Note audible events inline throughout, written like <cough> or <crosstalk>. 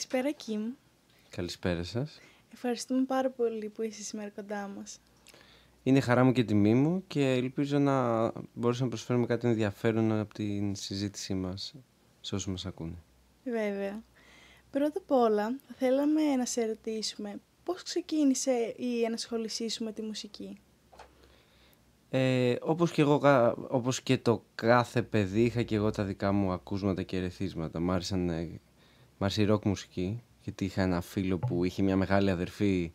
Καλησπέρα, Κιμ. Καλησπέρα σας. Ευχαριστούμε πάρα πολύ που είσαι σήμερα κοντά μας. Είναι χαρά μου και τιμή μου και ελπίζω να μπορέσουμε να προσφέρουμε κάτι ενδιαφέρον από την συζήτησή μας σε όσους μας ακούνε. Βέβαια. Πρώτα απ' όλα, θα θέλαμε να σε ρωτήσουμε πώς ξεκίνησε η ενασχόλησή σου με τη μουσική; Ε, όπως, και εγώ, όπως και το κάθε παιδί είχα και εγώ τα δικά μου ακούσματα και ερεθίσματα. Μ' άρεσαν, ε, μ' άρεσε η ροκ μουσική γιατί είχα ένα φίλο που είχε μια μεγάλη αδερφή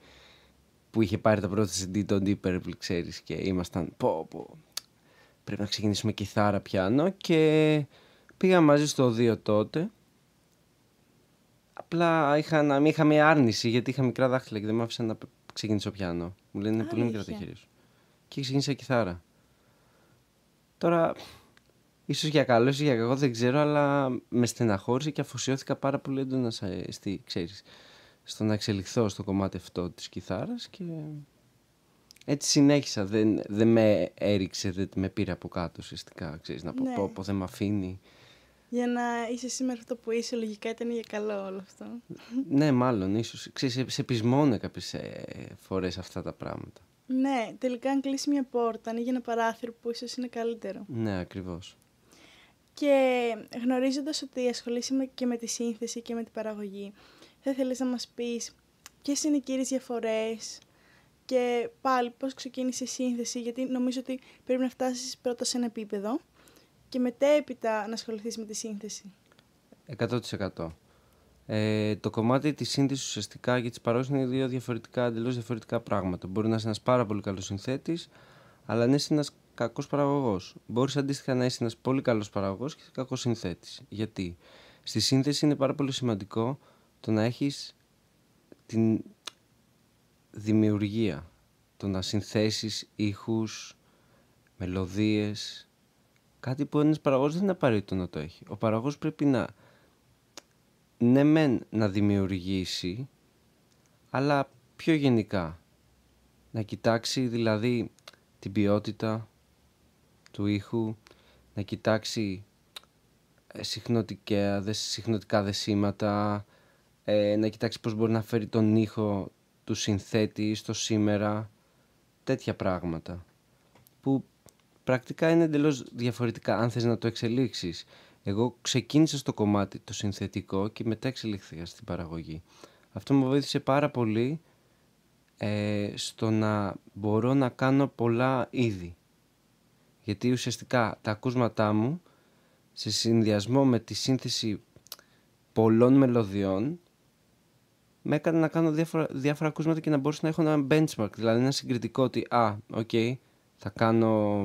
που είχε πάρει τα πρώτα CD των Deep Purple, ξέρεις, και ήμασταν πω, πω, πρέπει να ξεκινήσουμε κιθάρα πιάνο και πήγα μαζί στο 2 τότε. Απλά είχα, να, είχα μια άρνηση γιατί είχα μικρά δάχτυλα και δεν μ' άφησα να ξεκινήσω πιάνο. Μου λένε είναι πολύ μικρά τα χέρια σου. Και ξεκίνησα κιθάρα. Τώρα, ίσως για καλό, ίσως για κακό, δεν ξέρω, αλλά με στεναχώρησε και αφοσιώθηκα πάρα πολύ έντονα στη, ξέρεις, στο να εξελιχθώ στο κομμάτι αυτό της κιθάρας και έτσι συνέχισα. Δεν, δεν με έριξε, δεν με πήρε από κάτω ουσιαστικά. Ξέρεις, να πω ναι. πω, πω δεν με αφήνει. Για να είσαι σήμερα αυτό που είσαι, λογικά ήταν για καλό όλο αυτό. ναι, μάλλον, ίσως. Ξέρεις, σε, σε πεισμώνε κάποιες ε, φορές αυτά τα πράγματα. Ναι, τελικά αν κλείσει μια πόρτα, ανοίγει ένα παράθυρο που ίσως είναι καλύτερο. Ναι, ακριβώς. Και γνωρίζοντας ότι ασχολείσαι και με τη σύνθεση και με την παραγωγή, θα ήθελες να μας πεις ποιες είναι οι κύριες διαφορές και πάλι πώς ξεκίνησε η σύνθεση, γιατί νομίζω ότι πρέπει να φτάσεις πρώτα σε ένα επίπεδο και μετέπειτα να ασχοληθείς με τη σύνθεση. 100%. Ε, το κομμάτι της σύνθεσης ουσιαστικά και της παραγωγής είναι δύο διαφορετικά, εντελώς διαφορετικά πράγματα. Μπορεί να είσαι ένας πάρα πολύ καλός συνθέτης, αλλά να είσαι ένας κακός παραγωγός. Μπορείς αντίστοιχα να είσαι ένας πολύ καλός παραγωγός και κακός συνθέτης. Γιατί; Στη σύνθεση είναι πάρα πολύ σημαντικό το να έχεις την δημιουργία. Το να συνθέσεις ήχους, μελωδίες. Κάτι που ένας παραγωγός δεν είναι απαραίτητο να το έχει. Ο παραγωγός πρέπει να ναι μεν να δημιουργήσει, αλλά πιο γενικά. Να κοιτάξει δηλαδή την ποιότητα του ήχου, να κοιτάξει ε, συχνοτικά, συχνοτικά δεσίματα, ε, να κοιτάξει πώς μπορεί να φέρει τον ήχο του συνθέτη στο σήμερα, τέτοια πράγματα. Που πρακτικά είναι εντελώς διαφορετικά αν θες να το εξελίξεις. Εγώ ξεκίνησα στο κομμάτι το συνθετικό και μετά εξελίχθηκα στην παραγωγή. Αυτό μου βοήθησε πάρα πολύ ε, στο να μπορώ να κάνω πολλά είδη. Γιατί ουσιαστικά τα ακούσματά μου σε συνδυασμό με τη σύνθεση πολλών μελωδιών με έκανε να κάνω διάφορα, διάφορα ακούσματα και να μπορούσα να έχω ένα benchmark, δηλαδή ένα συγκριτικό ότι α, οκ, θα κάνω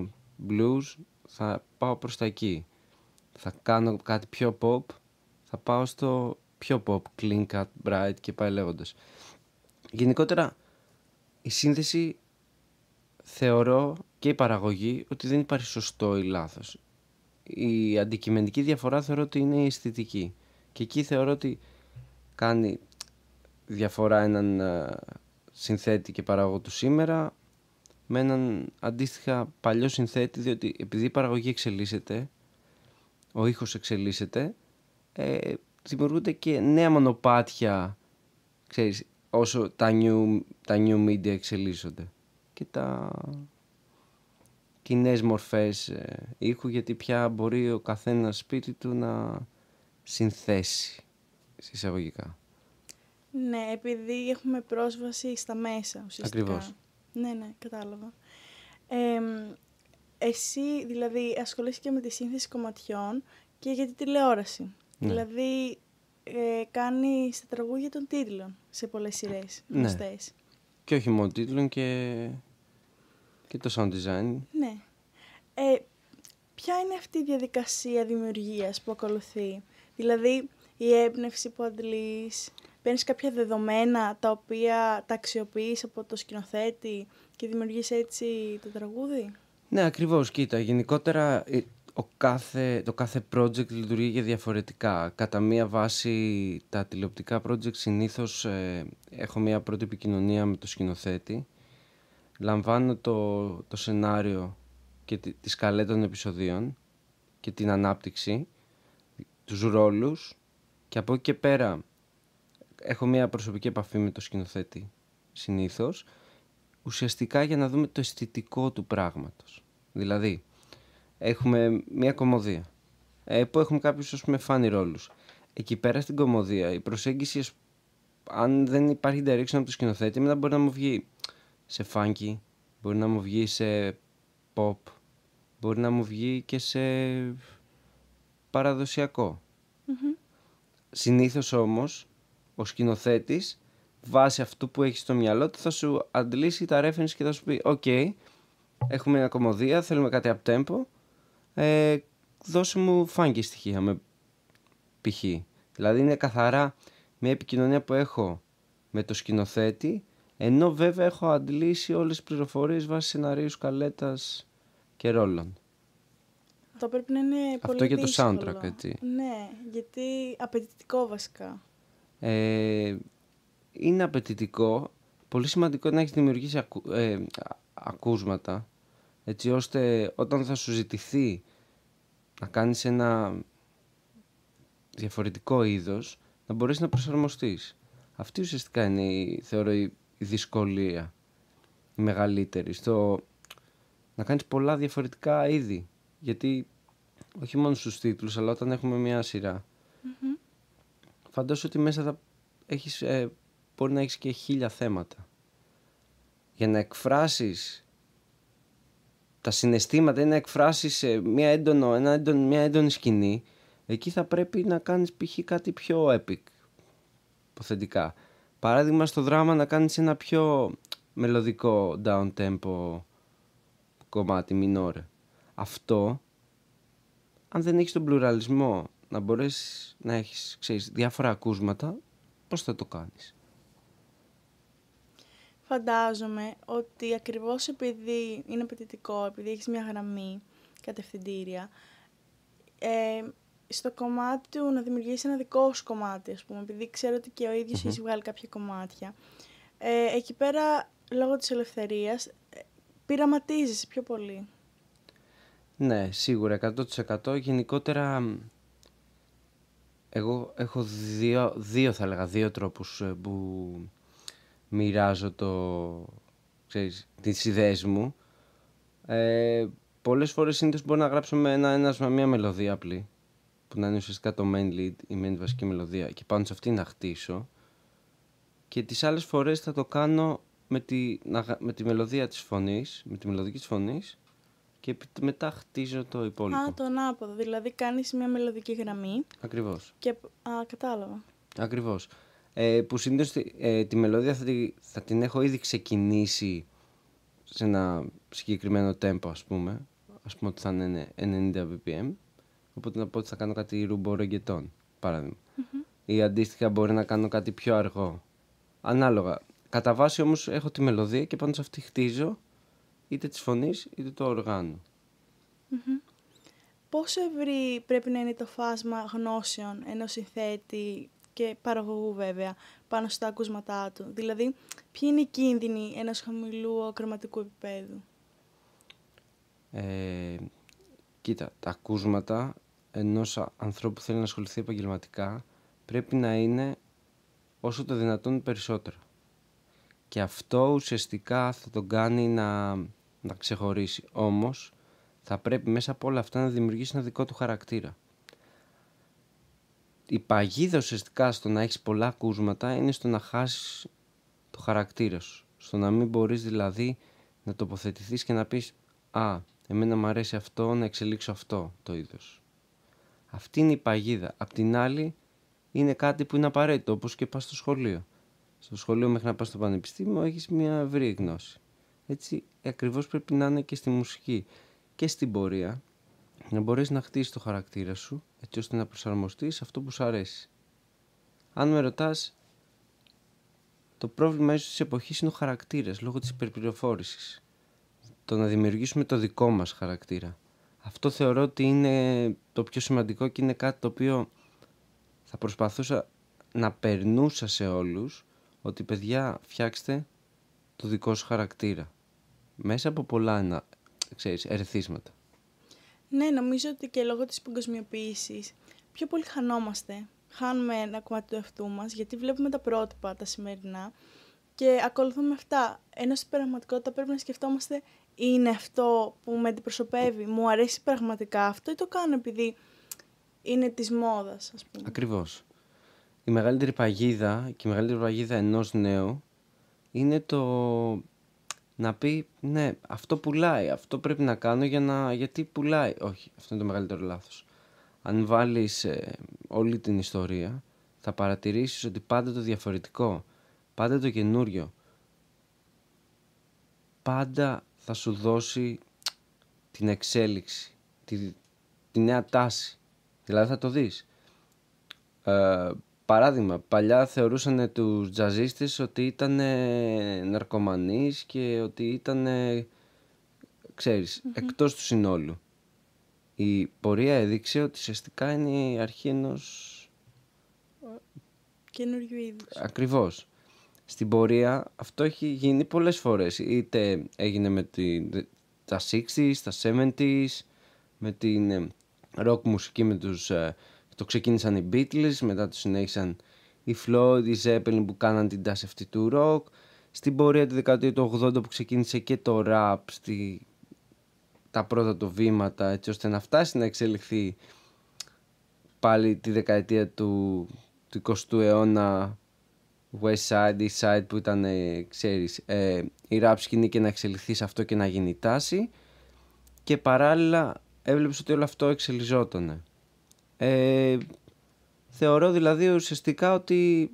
blues, θα πάω προς τα εκεί θα κάνω κάτι πιο pop, θα πάω στο πιο pop, clean cut, bright και πάει λέγοντας. Γενικότερα, η σύνθεση θεωρώ και η παραγωγή ότι δεν υπάρχει σωστό ή λάθος. Η αντικειμενική διαφορά θεωρώ ότι είναι η αισθητική. Και εκεί θεωρώ ότι κάνει διαφορά έναν ε, συνθέτη και παραγωγό του σήμερα με έναν αντίστοιχα παλιό συνθέτη διότι επειδή η παραγωγή εξελίσσεται ο ήχος εξελίσσεται, ε, δημιουργούνται και νέα μονοπάτια, ξέρεις, όσο τα new, τα new media εξελίσσονται. Και τα κοινές μορφές ε, ήχου, γιατί πια μπορεί ο καθένας σπίτι του να συνθέσει, εισαγωγικά. Ναι, επειδή έχουμε πρόσβαση στα μέσα, ουσιαστικά. Ακριβώς. Ναι, ναι, κατάλαβα. Ε, εσύ δηλαδή ασχολείσαι και με τη σύνθεση κομματιών και για τη τηλεόραση. Ναι. Δηλαδή ε, κάνεις τα τραγούδια των τίτλων σε πολλές σειρές ναι. γνωστές. Και όχι μόνο τίτλων και, και το sound design. Ναι. Ε, ποια είναι αυτή η διαδικασία δημιουργίας που ακολουθεί; Δηλαδή η έμπνευση που αντλείς, παίρνεις κάποια δεδομένα τα οποία τα αξιοποιείς από το σκηνοθέτη και δημιουργείς έτσι το τραγούδι; Ναι, ακριβώς. Κοίτα, γενικότερα ε, ο κάθε, το κάθε project λειτουργεί και διαφορετικά. Κατά μία βάση τα τηλεοπτικά project συνήθως ε, έχω μία πρώτη επικοινωνία με το σκηνοθέτη. Λαμβάνω το, το σενάριο και τη, τη σκαλέ των επεισοδίων και την ανάπτυξη, τους ρόλους και από εκεί και πέρα έχω μια προσωπική επαφή με το σκηνοθέτη συνήθως, ουσιαστικά για να δούμε το αισθητικό του πράγματος. Δηλαδή, έχουμε μια κομμωδία ε, που έχουμε κάποιους ας πούμε φάνη ρόλους. Εκεί πέρα στην κομμωδία η προσέγγιση αν δεν υπάρχει direction από το σκηνοθέτη μετά μπορεί να μου βγει σε funky, μπορεί να μου βγει σε pop, μπορεί να μου βγει και σε παραδοσιακό. Mm-hmm. Συνήθως όμως ο σκηνοθέτης βάσει αυτού που έχει στο μυαλό του θα σου αντλήσει τα reference και θα σου πει «OK, έχουμε μια κωμωδία, θέλουμε κάτι up-tempo, ε, δώσε μου funky στοιχεία με π.χ. Δηλαδή είναι καθαρά μια επικοινωνία που έχω με το σκηνοθέτη, ενώ βέβαια έχω αντλήσει όλες τις πληροφορίες βάσει σεναρίου, σκαλέτας και ρόλων. Αυτό πρέπει να είναι Αυτό πολύ για το δύσκολο. soundtrack, έτσι. Ναι, γιατί απαιτητικό βασικά. Ε, είναι απαιτητικό. Πολύ σημαντικό να έχεις δημιουργήσει ακου, ε, α- ακούσματα, έτσι ώστε όταν θα σου ζητηθεί να κάνεις ένα διαφορετικό είδος, να μπορείς να προσαρμοστείς. Αυτή ουσιαστικά είναι, η, θεωρώ, η, η δυσκολία, η μεγαλύτερη, στο να κάνεις πολλά διαφορετικά είδη. Γιατί όχι μόνο στους τίτλους, αλλά όταν έχουμε μια σειρά, φαντάσου ότι μέσα θα έχεις, ε, μπορεί να έχεις και χίλια θέματα. Για να εκφράσεις τα συναισθήματα ή να εκφράσεις ε, μια, έντονο, ένα έντονο, μια έντονη σκηνή, εκεί θα πρέπει να κάνεις π.χ. κάτι πιο epic, υποθετικά. Παράδειγμα στο δράμα να κάνεις ένα πιο μελωδικό down tempo κομμάτι, μινόρε. Αυτό, αν δεν έχεις τον πλουραλισμό να μπορέσεις να έχεις ξέρεις, διάφορα ακούσματα, πώς θα το κάνεις; Φαντάζομαι ότι ακριβώς επειδή είναι απαιτητικό, επειδή έχεις μια γραμμή κατευθυντήρια, ε, στο κομμάτι του να δημιουργήσει ένα δικό σου κομμάτι, ας πούμε, επειδή ξέρω ότι και ο ίδιος έχει βγάλει κάποια κομμάτια. Ε, εκεί πέρα, λόγω της ελευθερίας, ε, πειραματίζεσαι πιο πολύ. Ναι, σίγουρα, 100%. Γενικότερα, μ, εγώ έχω δύο, δύο θα έλεγα, δύο τρόπους ε, που μοιράζω το, ξέρεις, τις ιδέες μου. Ε, πολλές φορές συνήθως μπορώ να γράψω με ένα ένασμα μια μελωδία απλή, που να είναι ουσιαστικά το main lead, η main βασική μελωδία, και πάνω σε αυτή να χτίσω. Και τις άλλες φορές θα το κάνω με τη, να γα- με τη μελωδία της φωνής, με τη μελωδική της φωνής, και επι- μετά χτίζω το υπόλοιπο. Α, το ανάποδο. Δηλαδή, κάνεις μια μελωδική γραμμή Ακριβώς. και... Α, κατάλαβα. Ακριβώς. Ε, που συνήθως τη, ε, τη μελωδία θα, τη- θα την έχω ήδη ξεκινήσει σε ένα συγκεκριμένο tempo ας πούμε. Ας πούμε ότι θα είναι 90 bpm. Οπότε να πω ότι θα κάνω κάτι ρούμπο ρεγκετόν, παράδειγμα. Ή αντίστοιχα μπορεί να κάνω κάτι πιο αργό. Ανάλογα. Κατά βάση όμως έχω τη μελωδία και πάνω σε αυτή χτίζω είτε της φωνής είτε το οργάνου. Πόσο ευρύ πρέπει να είναι το φάσμα γνώσεων ενός συνθέτη και παραγωγού βέβαια πάνω στα ακούσματά του; Δηλαδή, ποιοι είναι οι κίνδυνοι ενός χαμηλού κρωματικού επίπεδου; Ε, κοίτα, τα ακούσματα ενός α- ανθρώπου που θέλει να ασχοληθεί επαγγελματικά πρέπει να είναι όσο το δυνατόν περισσότερο. Και αυτό ουσιαστικά θα τον κάνει να, να ξεχωρίσει. Όμως θα πρέπει μέσα από όλα αυτά να δημιουργήσει ένα δικό του χαρακτήρα. Η παγίδα ουσιαστικά στο να έχεις πολλά ακούσματα είναι στο να χάσεις το χαρακτήρα σου. Στο να μην μπορείς δηλαδή να τοποθετηθείς και να πεις «Α, εμένα μου αρέσει αυτό, να εξελίξω αυτό το είδος». Αυτή είναι η παγίδα. Απ' την άλλη είναι κάτι που είναι απαραίτητο, όπως και πας στο σχολείο. Στο σχολείο μέχρι να πας στο πανεπιστήμιο έχεις μια ευρύ γνώση. Έτσι ακριβώς πρέπει να είναι και στη μουσική και στην πορεία να μπορείς να χτίσεις το χαρακτήρα σου έτσι ώστε να προσαρμοστείς σε αυτό που σου αρέσει. Αν με ρωτάς, το πρόβλημα ίσως της εποχής είναι ο χαρακτήρας λόγω της υπερπληροφόρησης. Το να δημιουργήσουμε το δικό μας χαρακτήρα. Αυτό θεωρώ ότι είναι το πιο σημαντικό και είναι κάτι το οποίο θα προσπαθούσα να περνούσα σε όλους ότι παιδιά φτιάξτε το δικό σου χαρακτήρα. Μέσα από πολλά ένα, ξέρεις, ερεθίσματα. Ναι, νομίζω ότι και λόγω της παγκοσμιοποίησης πιο πολύ χανόμαστε χάνουμε ένα κομμάτι του εαυτού μας, γιατί βλέπουμε τα πρότυπα τα σημερινά και ακολουθούμε αυτά. Ενώ στην πραγματικότητα πρέπει να σκεφτόμαστε είναι αυτό που με αντιπροσωπεύει, μου αρέσει πραγματικά αυτό ή το κάνω επειδή είναι της μόδας, ας πούμε; Ακριβώς. Η μεγαλύτερη παγίδα και η μεγαλύτερη παγίδα ενός νέου είναι το να πει ναι αυτό πουλάει, αυτό πρέπει να κάνω για να, γιατί πουλάει. Όχι, αυτό είναι το μεγαλύτερο λάθος. Αν βάλεις ε, όλη την ιστορία θα παρατηρήσεις ότι πάντα το διαφορετικό, πάντα το καινούριο, πάντα θα σου δώσει την εξέλιξη, τη, τη νέα τάση. Δηλαδή θα το δεις. Ε, παράδειγμα, παλιά θεωρούσαν τους τζαζίστες ότι ήταν ναρκωμανείς και ότι ήταν, ξέρεις, εκτός του συνόλου. Η πορεία έδειξε ότι ουσιαστικά είναι η αρχή ενός... Καινούριου είδους. Ακριβώς. Στην πορεία αυτό έχει γίνει πολλές φορές. Είτε έγινε με τη, τα 60s, τα 70s, με την rock μουσική με τους ε, το ξεκίνησαν οι Beatles, μετά το συνέχισαν οι Floyd, οι Zeppelin που κάναν την τάση αυτή του rock. Στην πορεία τη δεκαετία του 80 που ξεκίνησε και το rap, στη... τα πρώτα του βήματα, έτσι ώστε να φτάσει να εξελιχθεί πάλι τη δεκαετία του, του 20ου αιώνα West Side, East Side που ήταν, ε, ξέρεις, ε, η rap σκηνή και να εξελιχθεί σε αυτό και να γίνει τάση και παράλληλα έβλεπες ότι όλο αυτό εξελιζότανε. Ε, θεωρώ δηλαδή ουσιαστικά ότι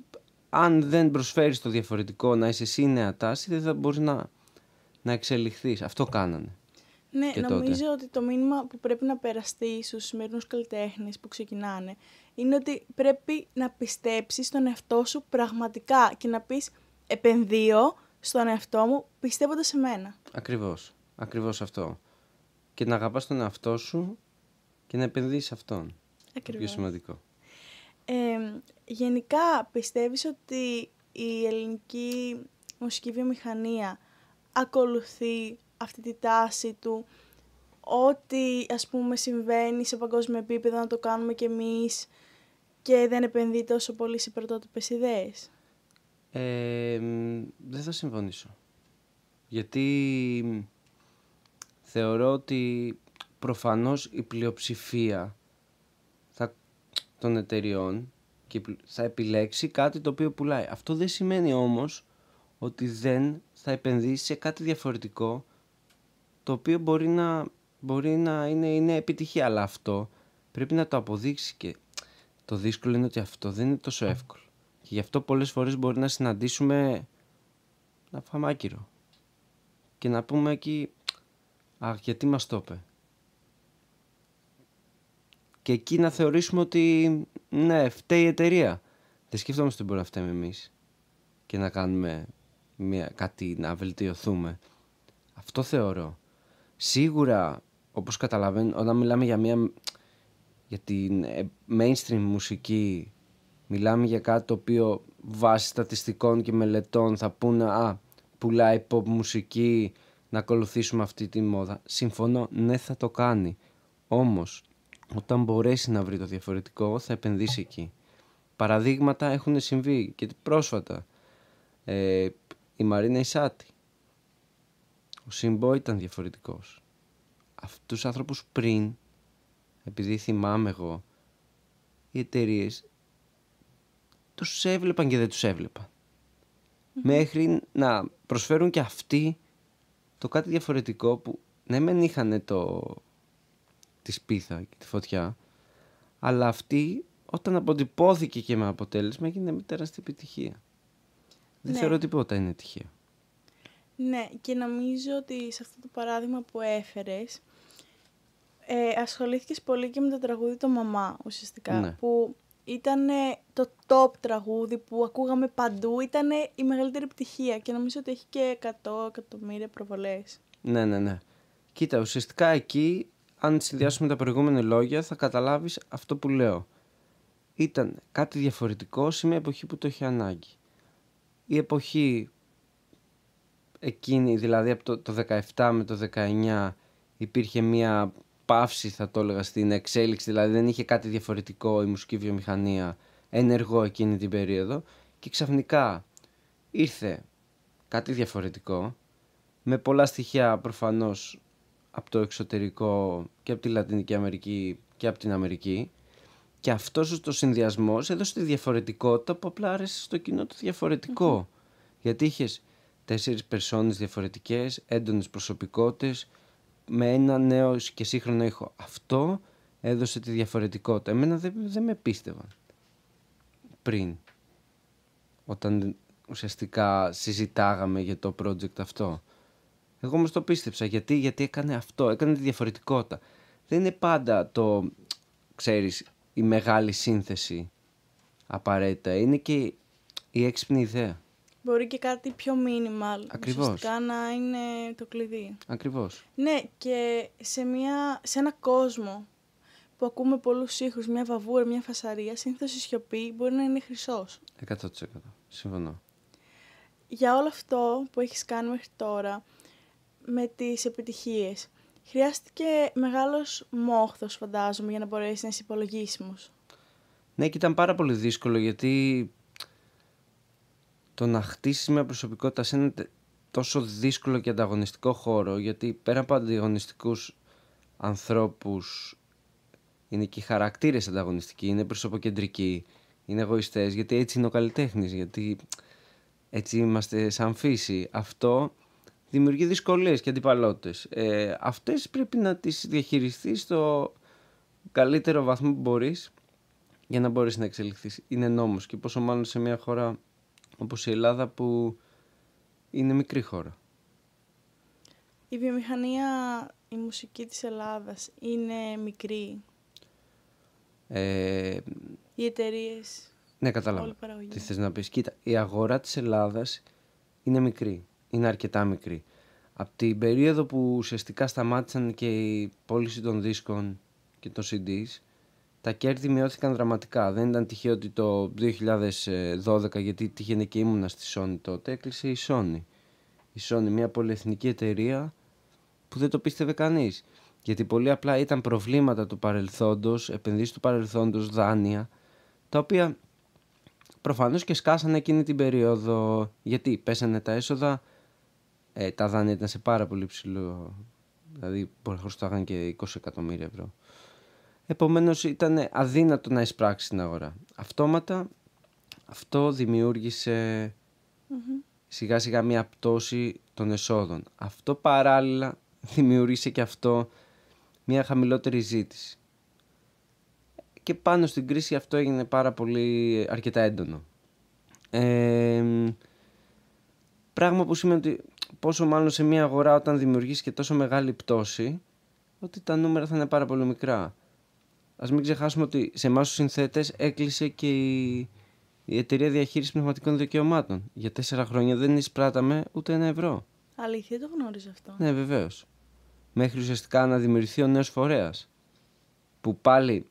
αν δεν προσφέρεις το διαφορετικό να είσαι εσύ νέα τάση δεν θα μπορείς να, να εξελιχθείς. Αυτό κάνανε. Ναι, νομίζω ότι το μήνυμα που πρέπει να περαστεί στους σημερινούς καλλιτέχνες που ξεκινάνε είναι ότι πρέπει να πιστέψεις στον εαυτό σου πραγματικά και να πεις επενδύω στον εαυτό μου πιστεύοντας σε μένα. Ακριβώς. Ακριβώς αυτό. Και να αγαπάς τον εαυτό σου και να επενδύσεις αυτόν. Ακριβώς. Πιο σημαντικό. γενικά πιστεύεις ότι η ελληνική μουσική βιομηχανία ακολουθεί αυτή τη τάση του ότι ας πούμε συμβαίνει σε παγκόσμιο επίπεδο να το κάνουμε κι εμείς και δεν επενδύει τόσο πολύ σε πρωτότυπες ιδέες; Ε, δεν θα συμφωνήσω. Γιατί θεωρώ ότι προφανώς η πλειοψηφία των εταιριών και θα επιλέξει κάτι το οποίο πουλάει. Αυτό δεν σημαίνει όμως ότι δεν θα επενδύσει σε κάτι διαφορετικό το οποίο μπορεί να, μπορεί να είναι, είναι επιτυχία. Αλλά αυτό πρέπει να το αποδείξει και το δύσκολο είναι ότι αυτό δεν είναι τόσο εύκολο. Και γι' αυτό πολλές φορές μπορεί να συναντήσουμε ένα φαμάκυρο και να πούμε εκεί «Αχ, γιατί μας το είπε» και εκεί να θεωρήσουμε ότι ναι, φταίει η εταιρεία. Δεν σκεφτόμαστε ότι μπορεί να φταίμε εμείς και να κάνουμε μια, κάτι να βελτιωθούμε. Αυτό θεωρώ. Σίγουρα, όπως καταλαβαίνω, όταν μιλάμε για μια για την ε, mainstream μουσική, μιλάμε για κάτι το οποίο βάσει στατιστικών και μελετών θα πούνε «Α, πουλάει pop μουσική, να ακολουθήσουμε αυτή τη μόδα». Συμφωνώ, ναι θα το κάνει. Όμως, όταν μπορέσει να βρει το διαφορετικό θα επενδύσει εκεί. Παραδείγματα έχουν συμβεί και πρόσφατα. Ε, η Μαρίνα Ισάτη. Ο Σιμπό ήταν διαφορετικός. Αυτούς τους άνθρωπους πριν, επειδή θυμάμαι εγώ, οι εταιρείες τους έβλεπαν και δεν τους εβλεπαν Μέχρι να προσφέρουν και αυτοί το κάτι διαφορετικό που ναι μεν είχαν το, τη σπίθα και τη φωτιά. Αλλά αυτή όταν αποτυπώθηκε και με αποτέλεσμα έγινε με τεράστια επιτυχία. Δεν ναι. θεωρώ τίποτα είναι τυχαίο. Ναι, και νομίζω ότι σε αυτό το παράδειγμα που έφερες ε, ασχολήθηκες πολύ και με το τραγούδι το «Μαμά» ουσιαστικά, ναι. που ήταν το top τραγούδι που ακούγαμε παντού, ήταν η μεγαλύτερη επιτυχία και νομίζω ότι έχει και 100 εκατομμύρια προβολές. Ναι, ναι, ναι. Κοίτα, ουσιαστικά εκεί αν συνδυάσουμε τα προηγούμενα λόγια θα καταλάβεις αυτό που λέω. Ήταν κάτι διαφορετικό σε μια εποχή που το είχε ανάγκη. Η εποχή εκείνη, δηλαδή από το, το 17 με το 19 υπήρχε μια παύση θα το έλεγα στην εξέλιξη, δηλαδή δεν είχε κάτι διαφορετικό η μουσική βιομηχανία ενεργό εκείνη την περίοδο. Και ξαφνικά ήρθε κάτι διαφορετικό με πολλά στοιχεία προφανώς από το εξωτερικό και από τη Λατινική Αμερική και από την Αμερική. Και αυτός ο συνδυασμός έδωσε τη διαφορετικότητα που απλά άρεσε στο κοινό το διαφορετικο Γιατί είχες τέσσερις περσόνες διαφορετικές, έντονες προσωπικότητες με ένα νέο και σύγχρονο ήχο. Αυτό έδωσε τη διαφορετικότητα. Εμένα δεν, δεν με πίστευαν πριν όταν ουσιαστικά συζητάγαμε για το project αυτό. Εγώ όμως το πίστεψα γιατί, γιατί έκανε αυτό, έκανε τη διαφορετικότητα. Δεν είναι πάντα το, ξέρεις, η μεγάλη σύνθεση απαραίτητα. Είναι και η έξυπνη ιδέα. Μπορεί και κάτι πιο minimal. Ακριβώς. Ουσιαστικά να είναι το κλειδί. Ακριβώς. Ναι, και σε, μια, σε ένα κόσμο που ακούμε πολλούς ήχους, μια βαβούρα, μια φασαρία, συνήθως η σιωπή μπορεί να είναι χρυσός. 100%. Συμφωνώ. Για όλο αυτό που έχεις κάνει μέχρι τώρα, με τις επιτυχίες, χρειάστηκε μεγάλος μόχθος, φαντάζομαι, για να μπορέσεις να είσαι υπολογίσιμος. Ναι, και ήταν πάρα πολύ δύσκολο γιατί το να χτίσει μια προσωπικότητα σε ένα τόσο δύσκολο και ανταγωνιστικό χώρο, γιατί πέρα από ανταγωνιστικούς ανθρώπους είναι και οι χαρακτήρες ανταγωνιστικοί, είναι προσωποκεντρικοί, είναι εγωιστές, γιατί έτσι είναι ο καλλιτέχνης, γιατί έτσι είμαστε σαν φύση. Αυτό δημιουργεί δυσκολίες και αντιπαλότητες. Ε, αυτές πρέπει να τις διαχειριστείς στο καλύτερο βαθμό που μπορείς για να μπορείς να εξελιχθείς. Είναι νόμος και πόσο μάλλον σε μια χώρα όπως η Ελλάδα που είναι μικρή χώρα. Η βιομηχανία, η μουσική της Ελλάδας είναι μικρή; Ε, Οι εταιρείες. ναι, κατάλαβα. Τι θες να πεις; Κοίτα, η αγορά της Ελλάδας είναι μικρή. Είναι αρκετά μικρή. Από την περίοδο που ουσιαστικά σταμάτησαν και η πώληση των δίσκων και των CDs, τα κέρδη μειώθηκαν δραματικά. Δεν ήταν τυχαίο ότι το 2012, γιατί τυχαίνει και ήμουνα στη Sony τότε, έκλεισε η Sony. Η Sony, μια πολυεθνική εταιρεία που δεν το πίστευε κανείς. Γιατί πολύ απλά ήταν προβλήματα του παρελθόντος, επενδύσεις του παρελθόντος, δάνεια, τα οποία προφανώς και σκάσανε εκείνη την περίοδο. Γιατί πέσανε τα έσοδα, ε, τα δάνεια ήταν σε πάρα πολύ ψηλό, δηλαδή μπορεί να χρωστάγαν και 20 εκατομμύρια ευρώ. Επομένως ήταν αδύνατο να εισπράξει την αγορά. Αυτόματα αυτό δημιούργησε σιγά σιγά μια πτώση των εσόδων. Αυτό παράλληλα δημιούργησε και αυτό μια χαμηλότερη ζήτηση. Και πάνω στην κρίση αυτό έγινε πάρα πολύ αρκετά έντονο. πράγμα που σημαίνει ότι πόσο μάλλον σε μια αγορά όταν δημιουργήσει και τόσο μεγάλη πτώση ότι τα νούμερα θα είναι πάρα πολύ μικρά. Α μην ξεχάσουμε ότι σε εμάς τους συνθέτες έκλεισε και η, η εταιρεία διαχείρισης πνευματικών δικαιωμάτων. Για τέσσερα χρόνια δεν εισπράταμε ούτε ένα ευρώ. Αλήθεια, το γνώριζα αυτό. Ναι, βεβαίως. Μέχρι ουσιαστικά να δημιουργηθεί ο νέος φορέας. Που πάλι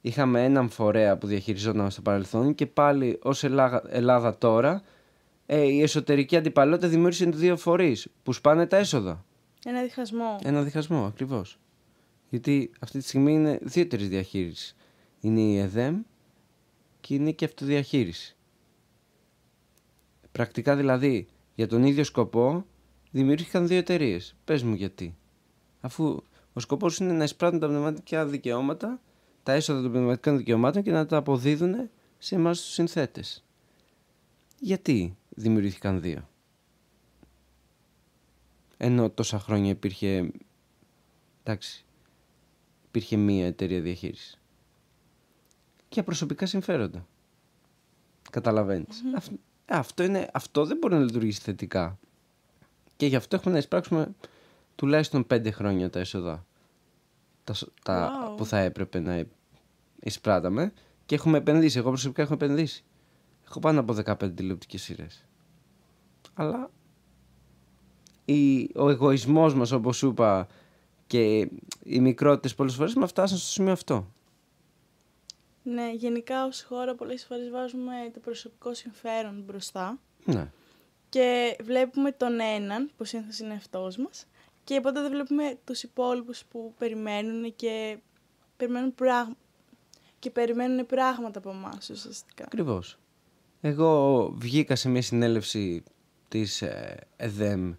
είχαμε έναν φορέα που διαχειριζόταν στο παρελθόν και πάλι ως Ελλάδα, Ελλάδα τώρα ε, η εσωτερική αντιπαλότητα δημιούργησε δύο φορείς που σπάνε τα έσοδα. Ένα διχασμό. Ένα διχασμό, ακριβώς. Γιατί αυτή τη στιγμή είναι δύο εταιρείε διαχείριση. Είναι η ΕΔΕΜ και είναι και αυτοδιαχείριση. Πρακτικά δηλαδή για τον ίδιο σκοπό δημιουργήθηκαν δύο εταιρείες. Πες μου γιατί. Αφού ο σκοπός είναι να εισπράττουν τα πνευματικά δικαιώματα, τα έσοδα των πνευματικών δικαιωμάτων και να τα αποδίδουν σε εμάς τους συνθέτες. Γιατί δημιουργήθηκαν δύο; Ενώ τόσα χρόνια υπήρχε. Εντάξει, υπήρχε μία εταιρεία διαχείρισης. Για προσωπικά συμφέροντα. Καταλαβαίνεις. αυτό, είναι, αυτό δεν μπορεί να λειτουργήσει θετικά. Και γι' αυτό έχουμε να εισπράξουμε τουλάχιστον πέντε χρόνια τα έσοδα τα, τα που θα έπρεπε να εισπράταμε και έχουμε επενδύσει. Εγώ προσωπικά έχω επενδύσει. Έχω πάνω από 15 τηλεοπτικές σειρές. Αλλά η, ο εγωισμός μας όπως σου είπα και οι μικρότητες πολλές φορές με φτάσαν στο σημείο αυτό. Ναι, γενικά ως χώρα πολλές φορές βάζουμε το προσωπικό συμφέρον μπροστά. Ναι. Και βλέπουμε τον έναν, που σύνθεση είναι αυτός μας, και οπότε δεν βλέπουμε τους υπόλοιπους που περιμένουν και περιμένουν πράγμα. και περιμένουν πράγματα από εμάς ουσιαστικά. Ακριβώς. Εγώ βγήκα σε μια συνέλευση της ε, ΕΔΕΜ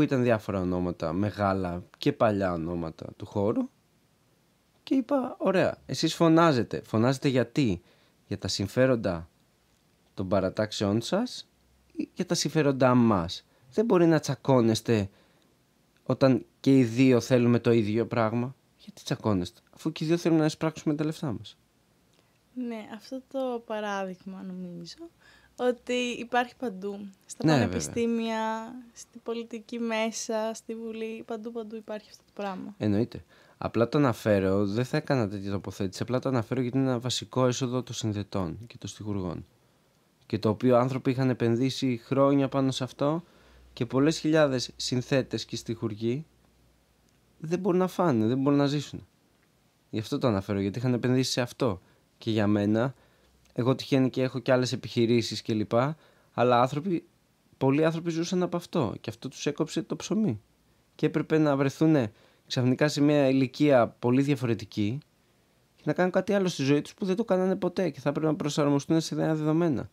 που ήταν διάφορα ονόματα, μεγάλα και παλιά ονόματα του χώρου και είπα, ωραία, εσείς φωνάζετε. Φωνάζετε γιατί, για τα συμφέροντα των παρατάξεών σας ή για τα συμφέροντά μας; Δεν μπορεί να τσακώνεστε όταν και οι δύο θέλουμε το ίδιο πράγμα. Γιατί τσακώνεστε, αφού και οι δύο θέλουμε να εισπράξουμε τα λεφτά μας. Ναι, αυτό το παράδειγμα νομίζω ότι υπάρχει παντού. Στα Ναι, πανεπιστήμια, στη πολιτική μέσα, στη Βουλή, παντού παντού υπάρχει αυτό το πράγμα. Εννοείται. Απλά το αναφέρω, δεν θα έκανα τέτοια τοποθέτηση. Απλά το αναφέρω γιατί είναι ένα βασικό έσοδο των συνδετών και των στοιχουργών. Και το οποίο άνθρωποι είχαν επενδύσει χρόνια πάνω σε αυτό και πολλές χιλιάδες συνθέτες και στοιχουργοί δεν μπορούν να φάνε, δεν μπορούν να ζήσουν. Γι' αυτό το αναφέρω, γιατί είχαν επενδύσει σε αυτό. Και για μένα, εγώ τυχαίνει και έχω και άλλες επιχειρήσεις κλπ. Αλλά άνθρωποι, πολλοί άνθρωποι ζούσαν από αυτό και αυτό τους έκοψε το ψωμί. Και έπρεπε να βρεθούν ξαφνικά σε μια ηλικία πολύ διαφορετική και να κάνουν κάτι άλλο στη ζωή τους που δεν το κάνανε ποτέ και θα έπρεπε να προσαρμοστούν σε νέα δεδομένα.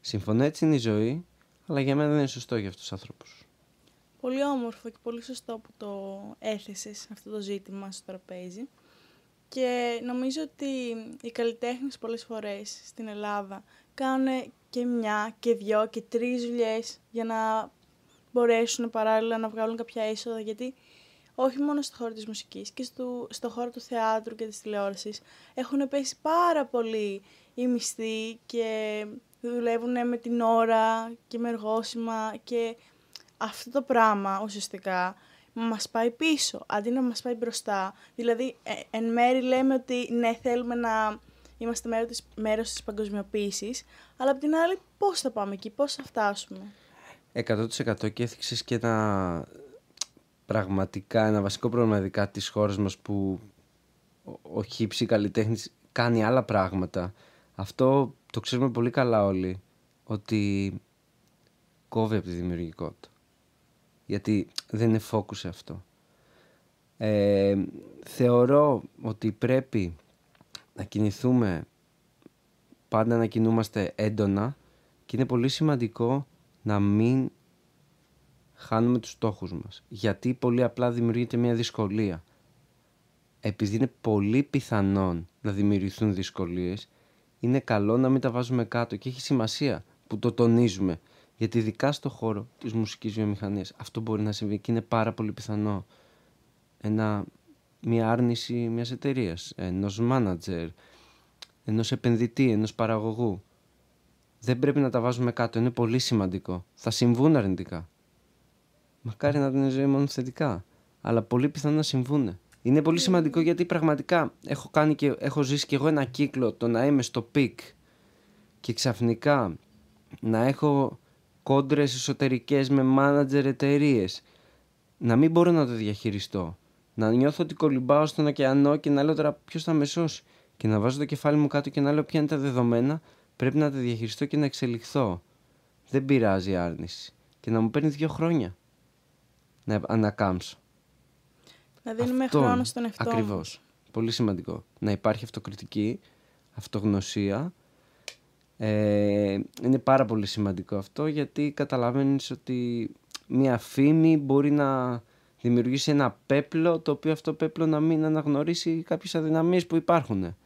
Συμφωνώ έτσι είναι η ζωή, αλλά για μένα δεν είναι σωστό για αυτούς τους άνθρωπους. Πολύ όμορφο και πολύ σωστό που το έθεσες αυτό το ζήτημα στο τραπέζι. Και νομίζω ότι οι καλλιτέχνες πολλές φορές στην Ελλάδα κάνουν και μια και δυο και τρεις δουλειές για να μπορέσουν παράλληλα να βγάλουν κάποια έσοδα γιατί όχι μόνο στο χώρο της μουσικής και στο, στο χώρο του θεάτρου και της τηλεόρασης έχουν πέσει πάρα πολύ οι μισθοί και δουλεύουν με την ώρα και με εργόσημα και αυτό το πράγμα ουσιαστικά μας πάει πίσω, αντί να μας πάει μπροστά. Δηλαδή, ε, εν μέρη λέμε ότι ναι, θέλουμε να είμαστε μέρος της, μέρος της παγκοσμιοποίησης, αλλά απ' την άλλη πώς θα πάμε εκεί, πώς θα φτάσουμε; 100% και έθιξες και ένα πραγματικά ένα βασικό πρόβλημα ειδικά της χώρας μας που ο, ο χύψη καλλιτέχνης κάνει άλλα πράγματα. Αυτό το ξέρουμε πολύ καλά όλοι, ότι κόβει από τη δημιουργικότητα. Γιατί δεν είναι focus σε αυτό. Ε, θεωρώ ότι πρέπει να κινηθούμε, πάντα να κινούμαστε έντονα και είναι πολύ σημαντικό να μην χάνουμε τους στόχους μας. Γιατί πολύ απλά δημιουργείται μια δυσκολία. Επειδή είναι πολύ πιθανόν να δημιουργηθούν δυσκολίες, είναι καλό να μην τα βάζουμε κάτω και έχει σημασία που το τονίζουμε. Γιατί ειδικά στο χώρο της μουσικής βιομηχανίας αυτό μπορεί να συμβεί και είναι πάρα πολύ πιθανό. Ένα, μια άρνηση μιας εταιρείας, ενός μάνατζερ, ενός επενδυτή, ενός παραγωγού. Δεν πρέπει να τα βάζουμε κάτω, είναι πολύ σημαντικό. Θα συμβούν αρνητικά. Μακάρι να είναι η ζωή μόνο θετικά. Αλλά πολύ πιθανό να συμβούν. Είναι πολύ σημαντικό γιατί πραγματικά έχω, κάνει και, έχω ζήσει και εγώ ένα κύκλο το να είμαι στο peak και ξαφνικά να έχω κόντρες εσωτερικές με μάνατζερ εταιρείες. να μην μπορώ να το διαχειριστώ. Να νιώθω ότι κολυμπάω στον ωκεανό και να λέω τώρα ποιος θα με σώσει. Και να βάζω το κεφάλι μου κάτω και να λέω ποια είναι τα δεδομένα, πρέπει να τα διαχειριστώ και να εξελιχθώ. Δεν πειράζει η άρνηση. Και να μου παίρνεις δύο χρόνια να ανακάμψω. Να δίνουμε Αυτό, χρόνο στον εαυτό Ακριβώς. Πολύ σημαντικό. Να υπάρχει αυτοκριτική, αυτογνωσία. Ε, είναι πάρα πολύ σημαντικό αυτό γιατί καταλαβαίνεις ότι μια φήμη μπορεί να δημιουργήσει ένα πέπλο το οποίο αυτό πέπλο να μην αναγνωρίσει κάποιες αδυναμίες που υπάρχουν.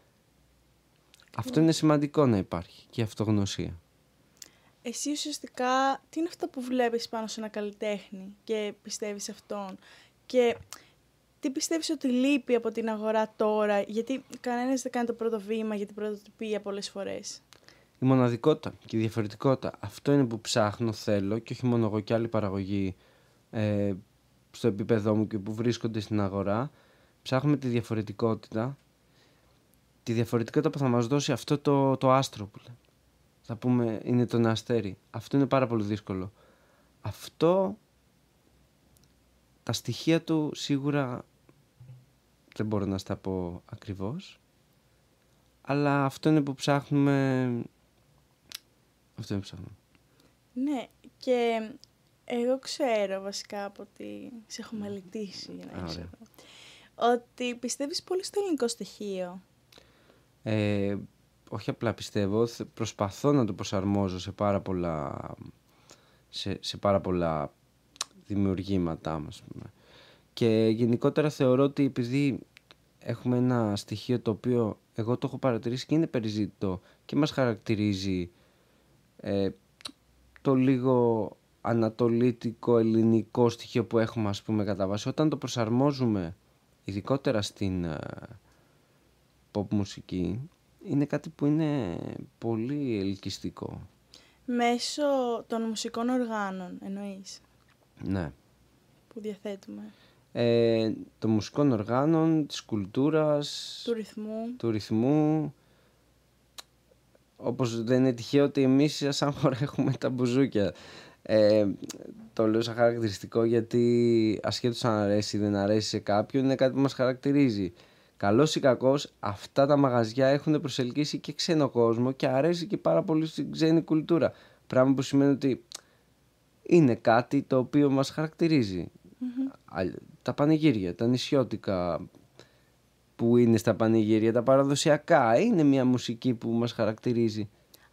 Αυτό είναι σημαντικό να υπάρχει και η αυτογνωσία. Εσύ ουσιαστικά τι είναι αυτό που βλέπεις πάνω σε ένα καλλιτέχνη και πιστεύεις αυτόν; Και τι πιστεύεις ότι λείπει από την αγορά τώρα; Γιατί κανένας δεν κάνει το πρώτο βήμα για την πρωτοτυπία πολλές φορές. Η μοναδικότητα και η διαφορετικότητα. Αυτό είναι που ψάχνω, θέλω και όχι μόνο εγώ και άλλοι παραγωγοί ε, στο επίπεδό μου και που βρίσκονται στην αγορά. Ψάχνουμε τη διαφορετικότητα. Τη διαφορετικότητα που θα μας δώσει αυτό το, το άστρο που λέμε θα πούμε είναι το αστέρι. Αυτό είναι πάρα πολύ δύσκολο. Αυτό, τα στοιχεία του σίγουρα δεν μπορώ να στα πω ακριβώς. Αλλά αυτό είναι που ψάχνουμε... Αυτό είναι που ψάχνουμε. Ναι, και εγώ ξέρω βασικά από ότι σε έχω μελετήσει, να ξέρω, ότι πιστεύεις πολύ στο ελληνικό στοιχείο. Ε, όχι απλά πιστεύω, θε- προσπαθώ να το προσαρμόζω σε πάρα πολλά, σε, σε πάρα πολλά δημιουργήματά μας. ας πούμε. Και γενικότερα θεωρώ ότι επειδή έχουμε ένα στοιχείο το οποίο εγώ το έχω παρατηρήσει και είναι περιζήτητο και μας χαρακτηρίζει ε, το λίγο ανατολίτικο ελληνικό στοιχείο που έχουμε ας πούμε κατά βάση όταν το προσαρμόζουμε ειδικότερα στην ε, pop μουσική είναι κάτι που είναι πολύ ελκυστικό. Μέσω των μουσικών οργάνων εννοείς Ναι. που διαθέτουμε. Ε, των μουσικών οργάνων, της κουλτούρας, Του ρυθμού. του ρυθμού. Όπως δεν είναι τυχαίο ότι εμείς σαν χώρα έχουμε τα μπουζούκια. Ε, το λέω σαν χαρακτηριστικό γιατί ασχέτως αν αρέσει ή δεν αρέσει σε κάποιον είναι κάτι που μας χαρακτηρίζει. Καλός ή κακός αυτά τα μαγαζιά έχουν προσελκύσει και ξένο κόσμο και αρέσει και πάρα πολύ στην ξένη κουλτούρα. Πράγμα που σημαίνει ότι είναι κάτι το οποίο μας χαρακτηρίζει. Αλλ- Τα πανηγύρια, τα νησιώτικα που είναι στα πανηγύρια, τα παραδοσιακά, είναι μια μουσική που μας χαρακτηρίζει.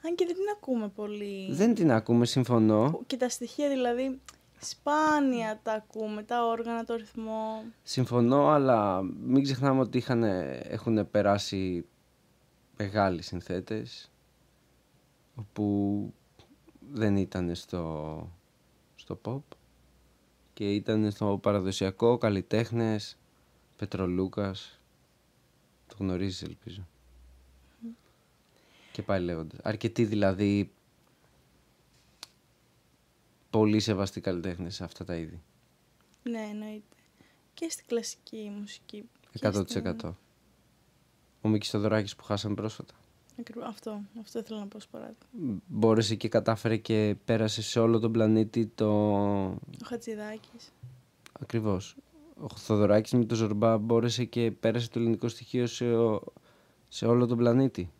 Αν και δεν την ακούμε πολύ. Δεν την ακούμε, συμφωνώ. Και τα στοιχεία δηλαδή σπάνια τα ακούμε, τα όργανα, το ρυθμό. Συμφωνώ, αλλά μην ξεχνάμε ότι είχαν, έχουν περάσει μεγάλοι συνθέτες όπου δεν ήταν στο, στο pop και ήταν στο παραδοσιακό, καλλιτέχνες, Πετρολούκας, το γνωρίζεις ελπίζω. Και πάλι λέγοντα. Αρκετοί δηλαδή πολύ σεβαστοί καλλιτέχνες σε αυτά τα είδη. Ναι, εννοείται. Και στην κλασική μουσική. και 100%. στην- Ο Μίκης Θοδωράκης που χάσαμε πρόσφατα. Ακριβώς, αυτό, αυτό ήθελα να πω ως παράδειγμα. μπόρεσε και κατάφερε και πέρασε σε όλο τον πλανήτη το... Ο Χατζηδάκης. Ακριβώς. Ο Θοδωράκης με το Ζορμπά μπόρεσε και πέρασε το ελληνικό στοιχείο σε, ο- σε όλο τον πλανήτη.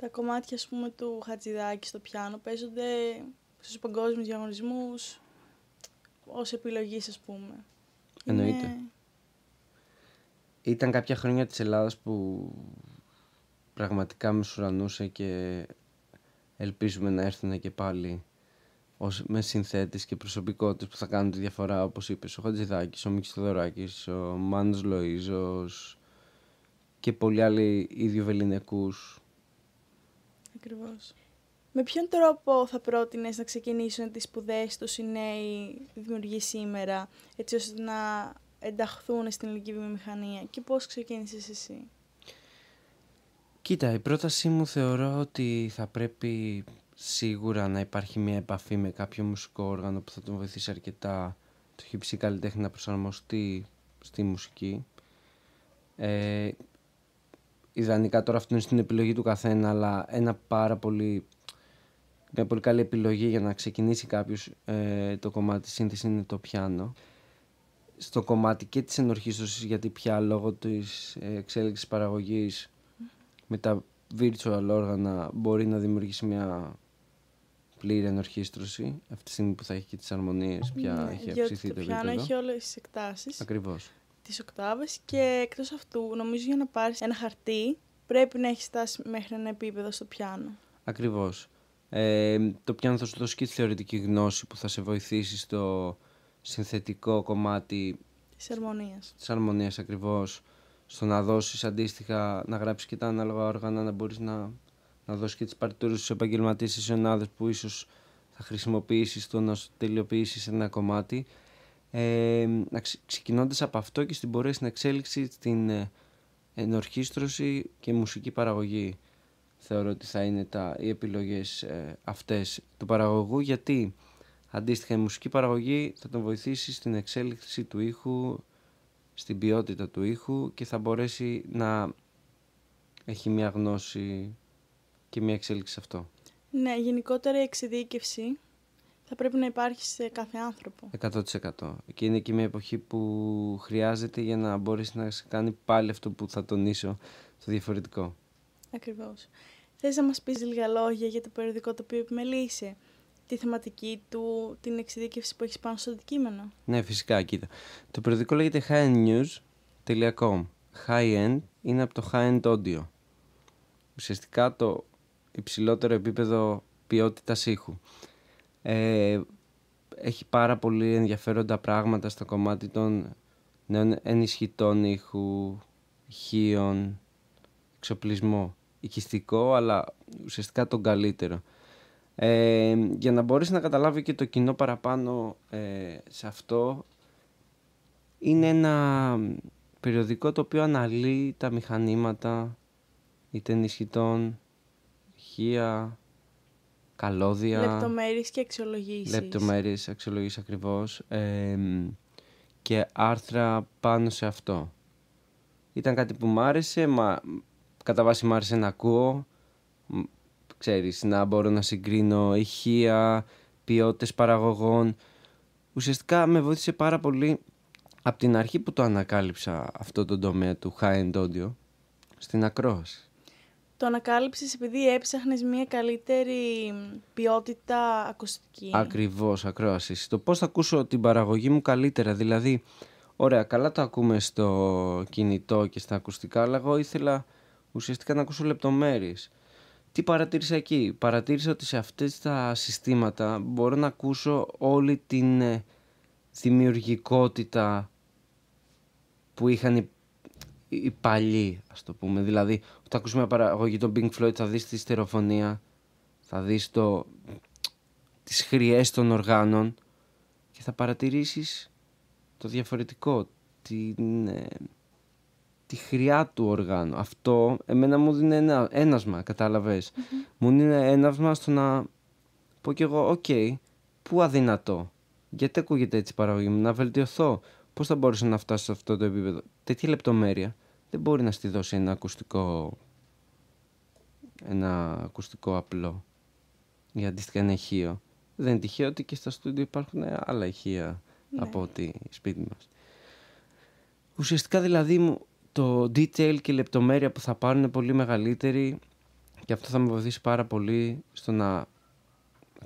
Τα κομμάτια, ας πούμε, του Χατζηδάκη στο πιάνο παίζονται στους παγκόσμιους διαγωνισμούς ως επιλογής, ας πούμε. Εννοείται. Είναι- Ήταν κάποια χρόνια της Ελλάδας που πραγματικά με σουρανούσε και ελπίζουμε να έρθουν και πάλι ως, με συνθέτες και προσωπικότητες που θα κάνουν τη διαφορά όπως είπες ο Χατζηδάκης, ο Μίξης Θοδωράκης, ο Μάνος Λοΐζος και πολλοί άλλοι ιδιοβεληνικούς. Ακριβώς. Με ποιον τρόπο θα πρότεινες να ξεκινήσουν τις σπουδές τους οι νέοι δημιουργοί σήμερα, έτσι ώστε να ενταχθούν στην ελληνική βιομηχανία και πώς ξεκίνησες εσύ; Κοίτα, η πρότασή μου θεωρώ ότι θα πρέπει σίγουρα να υπάρχει μια επαφή με κάποιο μουσικό όργανο που θα τον βοηθήσει αρκετά το χύψη καλλιτέχνη να προσαρμοστεί στη μουσική. Ε, ιδανικά τώρα αυτό είναι στην επιλογή του καθένα, αλλά ένα πάρα πολύ, μια πολύ καλή επιλογή για να ξεκινήσει κάποιος ε, το κομμάτι της σύνθεσης είναι το πιάνο. Στο κομμάτι και της ενορχίστρωσης, γιατί πια λόγω της ε, εξέλιξης παραγωγής με τα virtual όργανα μπορεί να δημιουργήσει μια πλήρη ενορχίστρωση αυτή τη στιγμή που θα έχει και τις αρμονίες πια Ναι, έχει διότι αυξηθεί το το πιάνο επίπεδο. έχει όλες τις εκτάσεις, Ακριβώς. τις οκτάβες και εκτός αυτού νομίζω για να πάρεις ένα χαρτί πρέπει να έχεις φτάσει μέχρι ένα επίπεδο στο πιάνο. Ακριβώς. Ε, το πιάνο θα σου δώσει και τη θεωρητική γνώση που θα σε βοηθήσει στο συνθετικό κομμάτι Της αρμονίας. της αρμονίας ακριβώς στο να δώσεις αντίστοιχα να γράψεις και τα ανάλογα όργανα να μπορείς να, να δώσεις και τις παρτιτούρες στους επαγγελματίες στις ενάδες που ίσως θα χρησιμοποιήσεις στο να σου τελειοποιήσεις ένα κομμάτι. Ε, να ξε- ξεκινώντας από αυτό και στην πορεία στην εξέλιξη στην ε, ενορχίστρωση και μουσική παραγωγή θεωρώ ότι θα είναι τα, οι επιλογές ε, αυτές του παραγωγού γιατί αντίστοιχα η μουσική παραγωγή θα τον βοηθήσει στην εξέλιξη του ήχου στην ποιότητα του ήχου και θα μπορέσει να έχει μια γνώση και μια εξέλιξη σε αυτό. Ναι, γενικότερα η εξειδίκευση θα πρέπει να υπάρχει σε κάθε άνθρωπο. 100%. Και είναι και μια εποχή που χρειάζεται για να μπορέσει να σε κάνει πάλι αυτό που θα τονίσω, το διαφορετικό. Ακριβώς. Θες να μας πεις λίγα λόγια για το περιοδικό το οποίο επιμελείσαι, τη θεματική του, την εξειδίκευση που έχεις πάνω στο αντικείμενο; Ναι, φυσικά, κοίτα. Το περιοδικό λέγεται highendnews.com. High end είναι από το high end audio. ουσιαστικά το υψηλότερο επίπεδο ποιότητας ήχου. Ε, έχει πάρα πολύ ενδιαφέροντα πράγματα στο κομμάτι των νέων ενισχυτών ήχου, ηχείων, εξοπλισμό. Οικιστικό, αλλά ουσιαστικά τον καλύτερο. Ε, για να μπορείς να καταλάβει και το κοινό παραπάνω ε, σε αυτό, είναι ένα περιοδικό το οποίο αναλύει τα μηχανήματα είτε ενισχυτών, ηχεία, καλώδια. Λεπτομέρειες και αξιολογήσεις. Λεπτομέρειες, αξιολογήσεις ακριβώς. και άρθρα πάνω σε αυτό. Ήταν κάτι που μ' άρεσε, μα κατά βάση μ' άρεσε να ακούω. Ξέρεις, να μπορώ να συγκρίνω ηχεία, ποιότητες παραγωγών. Ουσιαστικά με βοήθησε πάρα πολύ από την αρχή που το ανακάλυψα αυτό το τομέα του high-end audio στην ακρόαση. Το ανακάλυψες επειδή έψαχνες μια καλύτερη ποιότητα ακουστική. Ακριβώς, ακρόασης. Το πώς θα ακούσω την παραγωγή μου καλύτερα. Δηλαδή, ωραία, καλά το ακούμε στο κινητό και στα ακουστικά, αλλά εγώ ήθελα ουσιαστικά να ακούσω λεπτομέρειες. Τι παρατήρησα εκεί; Παρατήρησα ότι σε αυτές τα συστήματα μπορώ να ακούσω όλη την ε, δημιουργικότητα που είχαν οι, οι παλιοί, ας το πούμε. Δηλαδή, όταν ακούσουμε παραγωγή των Pink Floyd θα δεις τη στερεοφωνία, θα δεις το, τις χρειές των οργάνων και θα παρατηρήσεις το διαφορετικό, την, ε, τη χροιά του οργάνου. Αυτό εμένα μου δίνει ένα έναυσμα, Μου δίνει έναυσμα στο να πω κι εγώ, OK, okay, πού αδυνατώ; Γιατί ακούγεται έτσι η παραγωγή μου, να βελτιωθώ; Πώς θα μπορούσα να φτάσω σε αυτό το επίπεδο; Τέτοια λεπτομέρεια δεν μπορεί να στη δώσει ένα ακουστικό, ένα ακουστικό απλό ή αντίστοιχα ένα ηχείο. Δεν είναι τυχαίο ότι και στα στούντιο υπάρχουν άλλα ηχεία ναι. από ότι σπίτι μας. Ουσιαστικά δηλαδή το detail και η λεπτομέρεια που θα πάρουν είναι πολύ μεγαλύτερη και αυτό θα με βοηθήσει πάρα πολύ στο να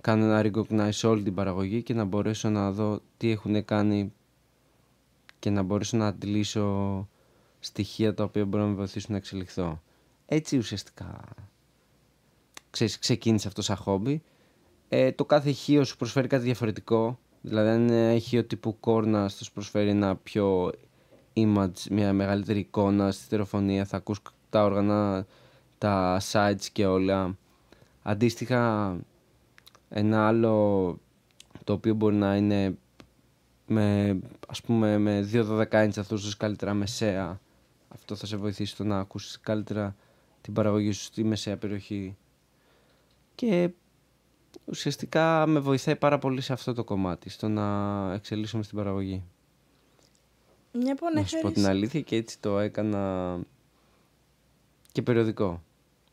κάνω ένα recognize όλη την παραγωγή και να μπορέσω να δω τι έχουν κάνει και να μπορέσω να αντιλήσω στοιχεία τα οποία μπορούν να με βοηθήσουν να εξελιχθώ. Έτσι ουσιαστικά ξέρεις, ξεκίνησε αυτό σαν χόμπι. Ε, το κάθε ηχείο σου προσφέρει κάτι διαφορετικό. Δηλαδή αν ένα ηχείο τύπου κόρνα σου προσφέρει ένα πιο image, μια μεγαλύτερη εικόνα στη στερεοφωνία, θα ακούς τα όργανα, τα sides και όλα. Αντίστοιχα, ένα άλλο το οποίο μπορεί να είναι με, ας πούμε, με 2 12 inch θα δώσεις καλύτερα μεσαία. Αυτό θα σε βοηθήσει στο να ακούσεις καλύτερα την παραγωγή σου στη μεσαία περιοχή. Και ουσιαστικά με βοηθάει πάρα πολύ σε αυτό το κομμάτι, στο να εξελίσσομαι στην παραγωγή. Μια που Να σου πω την αλήθεια και έτσι το έκανα και περιοδικό.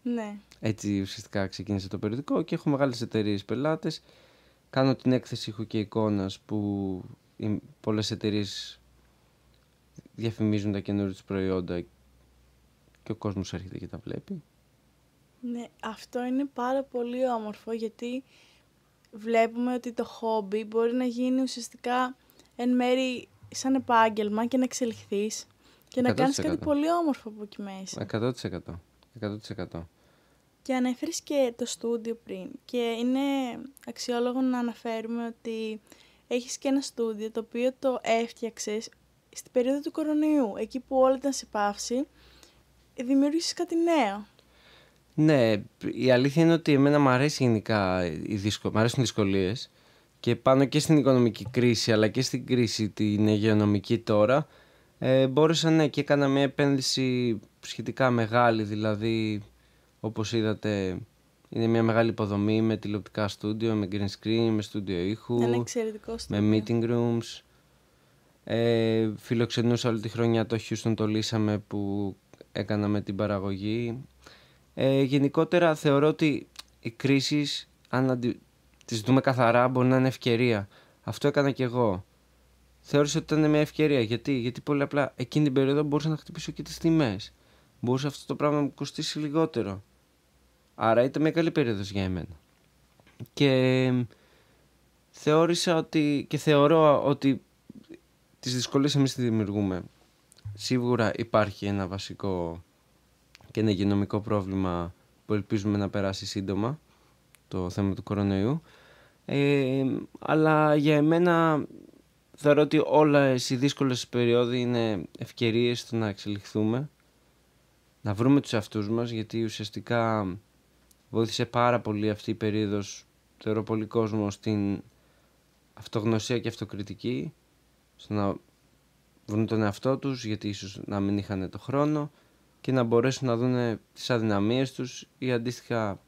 Ναι. Έτσι ουσιαστικά ξεκίνησε το περιοδικό και έχω μεγάλες εταιρείες πελάτες. Κάνω την έκθεση ήχου και εικόνας που πολλές εταιρείες διαφημίζουν τα καινούργια τους προϊόντα και ο κόσμος έρχεται και τα βλέπει. Ναι, αυτό είναι πάρα πολύ όμορφο γιατί βλέπουμε ότι το χόμπι μπορεί να γίνει ουσιαστικά εν μέρη σαν επάγγελμα και να εξελιχθείς και να κάνεις κάτι πολύ όμορφο από εκεί μέσα. 100%. 100%. Και ανέφερες και το στούντιο πριν και είναι αξιόλογο να αναφέρουμε ότι έχεις και ένα στούντιο το οποίο το έφτιαξες στην περίοδο του κορονοϊού, εκεί που όλα ήταν σε πάυση, δημιούργησες κάτι νέο. Ναι, η αλήθεια είναι ότι εμένα μου αρέσει γενικά, οι δυσκο... μ' αρέσουν οι δυσκολίες και πάνω και στην οικονομική κρίση αλλά και στην κρίση την υγειονομική τώρα ε, μπόρεσα ναι, και έκανα μια επένδυση σχετικά μεγάλη δηλαδή όπως είδατε είναι μια μεγάλη υποδομή με τηλεοπτικά στούντιο, με green screen, με στούντιο ήχου, Ένα εξαιρετικό στούντιο. με meeting rooms. Ε, φιλοξενούσα όλη τη χρονιά το Houston το λύσαμε που έκανα με την παραγωγή. Ε, γενικότερα θεωρώ ότι οι κρίσεις αν αντι τις δούμε καθαρά, μπορεί να είναι ευκαιρία. Αυτό έκανα κι εγώ. Θεώρησα ότι ήταν μια ευκαιρία. Γιατί, Γιατί πολύ απλά εκείνη την περίοδο μπορούσα να χτυπήσω και τις τιμές. Μπορούσε αυτό το πράγμα να μου κοστίσει λιγότερο. Άρα ήταν μια καλή περίοδος για εμένα. Και θεώρησα ότι και θεωρώ ότι τις δυσκολίες εμείς τις δημιουργούμε. Σίγουρα υπάρχει ένα βασικό και ένα υγειονομικό πρόβλημα που ελπίζουμε να περάσει σύντομα το θέμα του κορονοϊού. Ε, αλλά για εμένα θεωρώ ότι όλα οι δύσκολες περιόδοι είναι ευκαιρίες στο να εξελιχθούμε, να βρούμε τους εαυτούς μας, γιατί ουσιαστικά βοήθησε πάρα πολύ αυτή η περίοδος, θεωρώ πολύ κόσμο, στην αυτογνωσία και αυτοκριτική, στο να βρουν τον εαυτό τους, γιατί ίσως να μην είχαν το χρόνο και να μπορέσουν να δουν τις αδυναμίες τους ή αντίστοιχα,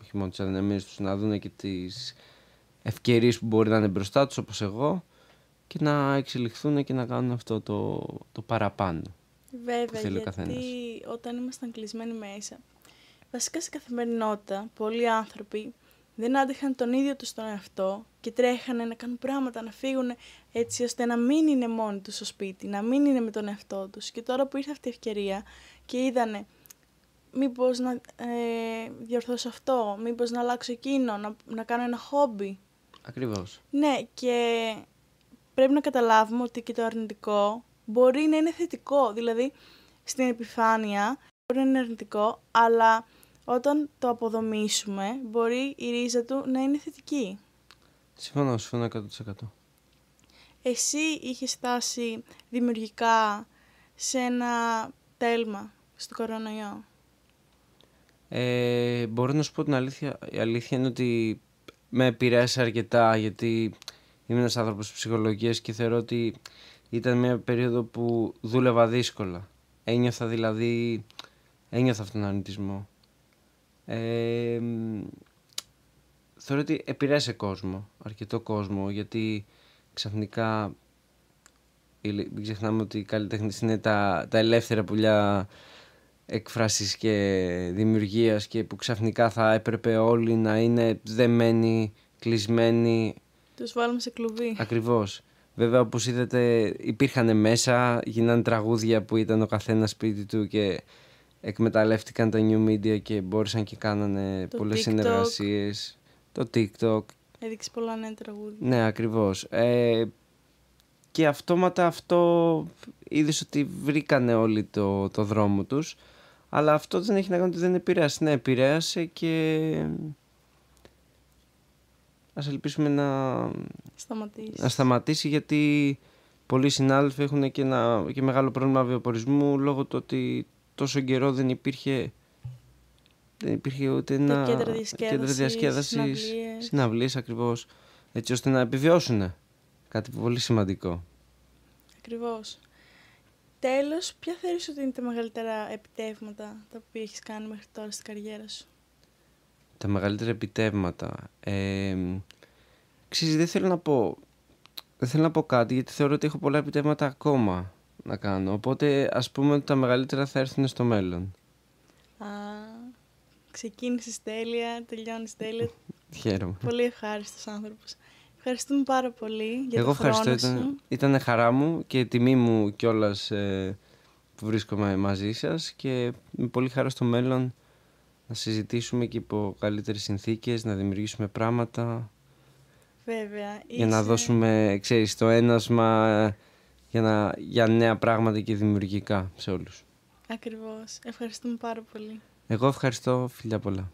όχι μόνο τις αδυναμίες τους, να δουν και τις ευκαιρίες που μπορεί να είναι μπροστά τους όπως εγώ και να εξελιχθούν και να κάνουν αυτό το, το παραπάνω. Βέβαια, γιατί όταν ήμασταν κλεισμένοι μέσα, βασικά σε καθημερινότητα, πολλοί άνθρωποι δεν άντεχαν τον ίδιο τους τον εαυτό και τρέχανε να κάνουν πράγματα, να φύγουν έτσι ώστε να μην είναι μόνοι τους στο σπίτι, να μην είναι με τον εαυτό τους. Και τώρα που ήρθε αυτή η ευκαιρία και είδανε μήπως να ε, διορθώσω αυτό, μήπως να αλλάξω εκείνο, να, να κάνω ένα χόμπι. Ακριβώς. Ναι, και πρέπει να καταλάβουμε ότι και το αρνητικό μπορεί να είναι θετικό. Δηλαδή, στην επιφάνεια μπορεί να είναι αρνητικό, αλλά όταν το αποδομήσουμε, μπορεί η ρίζα του να είναι θετική. Συμφωνώ, συμφωνώ 100%. Εσύ είχες στάσει δημιουργικά σε ένα τέλμα στο κορονοϊό; Ε, μπορώ να σου πω την αλήθεια. Η αλήθεια είναι ότι με επηρέασε αρκετά γιατί είμαι ένας άνθρωπος ψυχολογίας και θεωρώ ότι ήταν μια περίοδο που δούλευα δύσκολα. Ένιωθα δηλαδή, ένιωθα αυτόν τον αρνητισμό. Ε, θεωρώ ότι επηρέασε κόσμο, αρκετό κόσμο, γιατί ξαφνικά μην ξεχνάμε ότι η καλλιτέχνης είναι τα, τα ελεύθερα πουλιά εκφράσεις και δημιουργίας και που ξαφνικά θα έπρεπε όλοι να είναι δεμένοι, κλεισμένοι. Τους βάλουμε σε κλουβί. Ακριβώς. Βέβαια όπως είδατε υπήρχαν μέσα, γίνανε τραγούδια που ήταν ο καθένας σπίτι του και εκμεταλλεύτηκαν τα new media και μπόρεσαν και κάνανε το πολλές TikTok. συνεργασίες. Το TikTok. Έδειξε πολλά νέα τραγούδια. Ναι, ακριβώς. Ε, και αυτόματα αυτό είδες ότι βρήκανε όλοι το, το δρόμο τους. Αλλά αυτό δεν έχει να κάνει ότι δεν επηρέασε. Ναι, επηρέασε και ας ελπίσουμε να σταματήσει, να σταματήσει γιατί πολλοί συνάδελφοι έχουν και, ένα, και μεγάλο πρόβλημα βιοπορισμού λόγω του ότι τόσο καιρό δεν υπήρχε δεν υπήρχε ούτε ένα κέντρο διασκέδασης, συναυλίες. συναυλίες ακριβώς έτσι ώστε να επιβιώσουν κάτι πολύ σημαντικό. Ακριβώς. Τέλος, ποια θεωρείς ότι είναι τα μεγαλύτερα επιτεύγματα τα οποία έχεις κάνει μέχρι τώρα στην καριέρα σου; Τα μεγαλύτερα επιτεύγματα. Ε, ξέρεις, δεν θέλω να πω δεν θέλω να πω κάτι γιατί θεωρώ ότι έχω πολλά επιτεύγματα ακόμα να κάνω. Οπότε ας πούμε ότι τα μεγαλύτερα θα έρθουν στο μέλλον. Α, ξεκίνησες τέλεια, τελειώνεις τέλεια. <laughs> Χαίρομαι. Πολύ ευχάριστος άνθρωπος. Ευχαριστούμε πάρα πολύ για Εγώ το χρόνο ευχαριστώ. Ήταν, ήταν χαρά μου και τιμή μου κιόλας ε, που βρίσκομαι μαζί σας και με πολύ χαρά στο μέλλον να συζητήσουμε και υπό καλύτερες συνθήκες, να δημιουργήσουμε πράγματα. Βέβαια. Για να δώσουμε, ξέρεις, το ένασμα για, να, για νέα πράγματα και δημιουργικά σε όλους. Ακριβώς. Ευχαριστούμε πάρα πολύ. Εγώ ευχαριστώ. Φιλιά πολλά.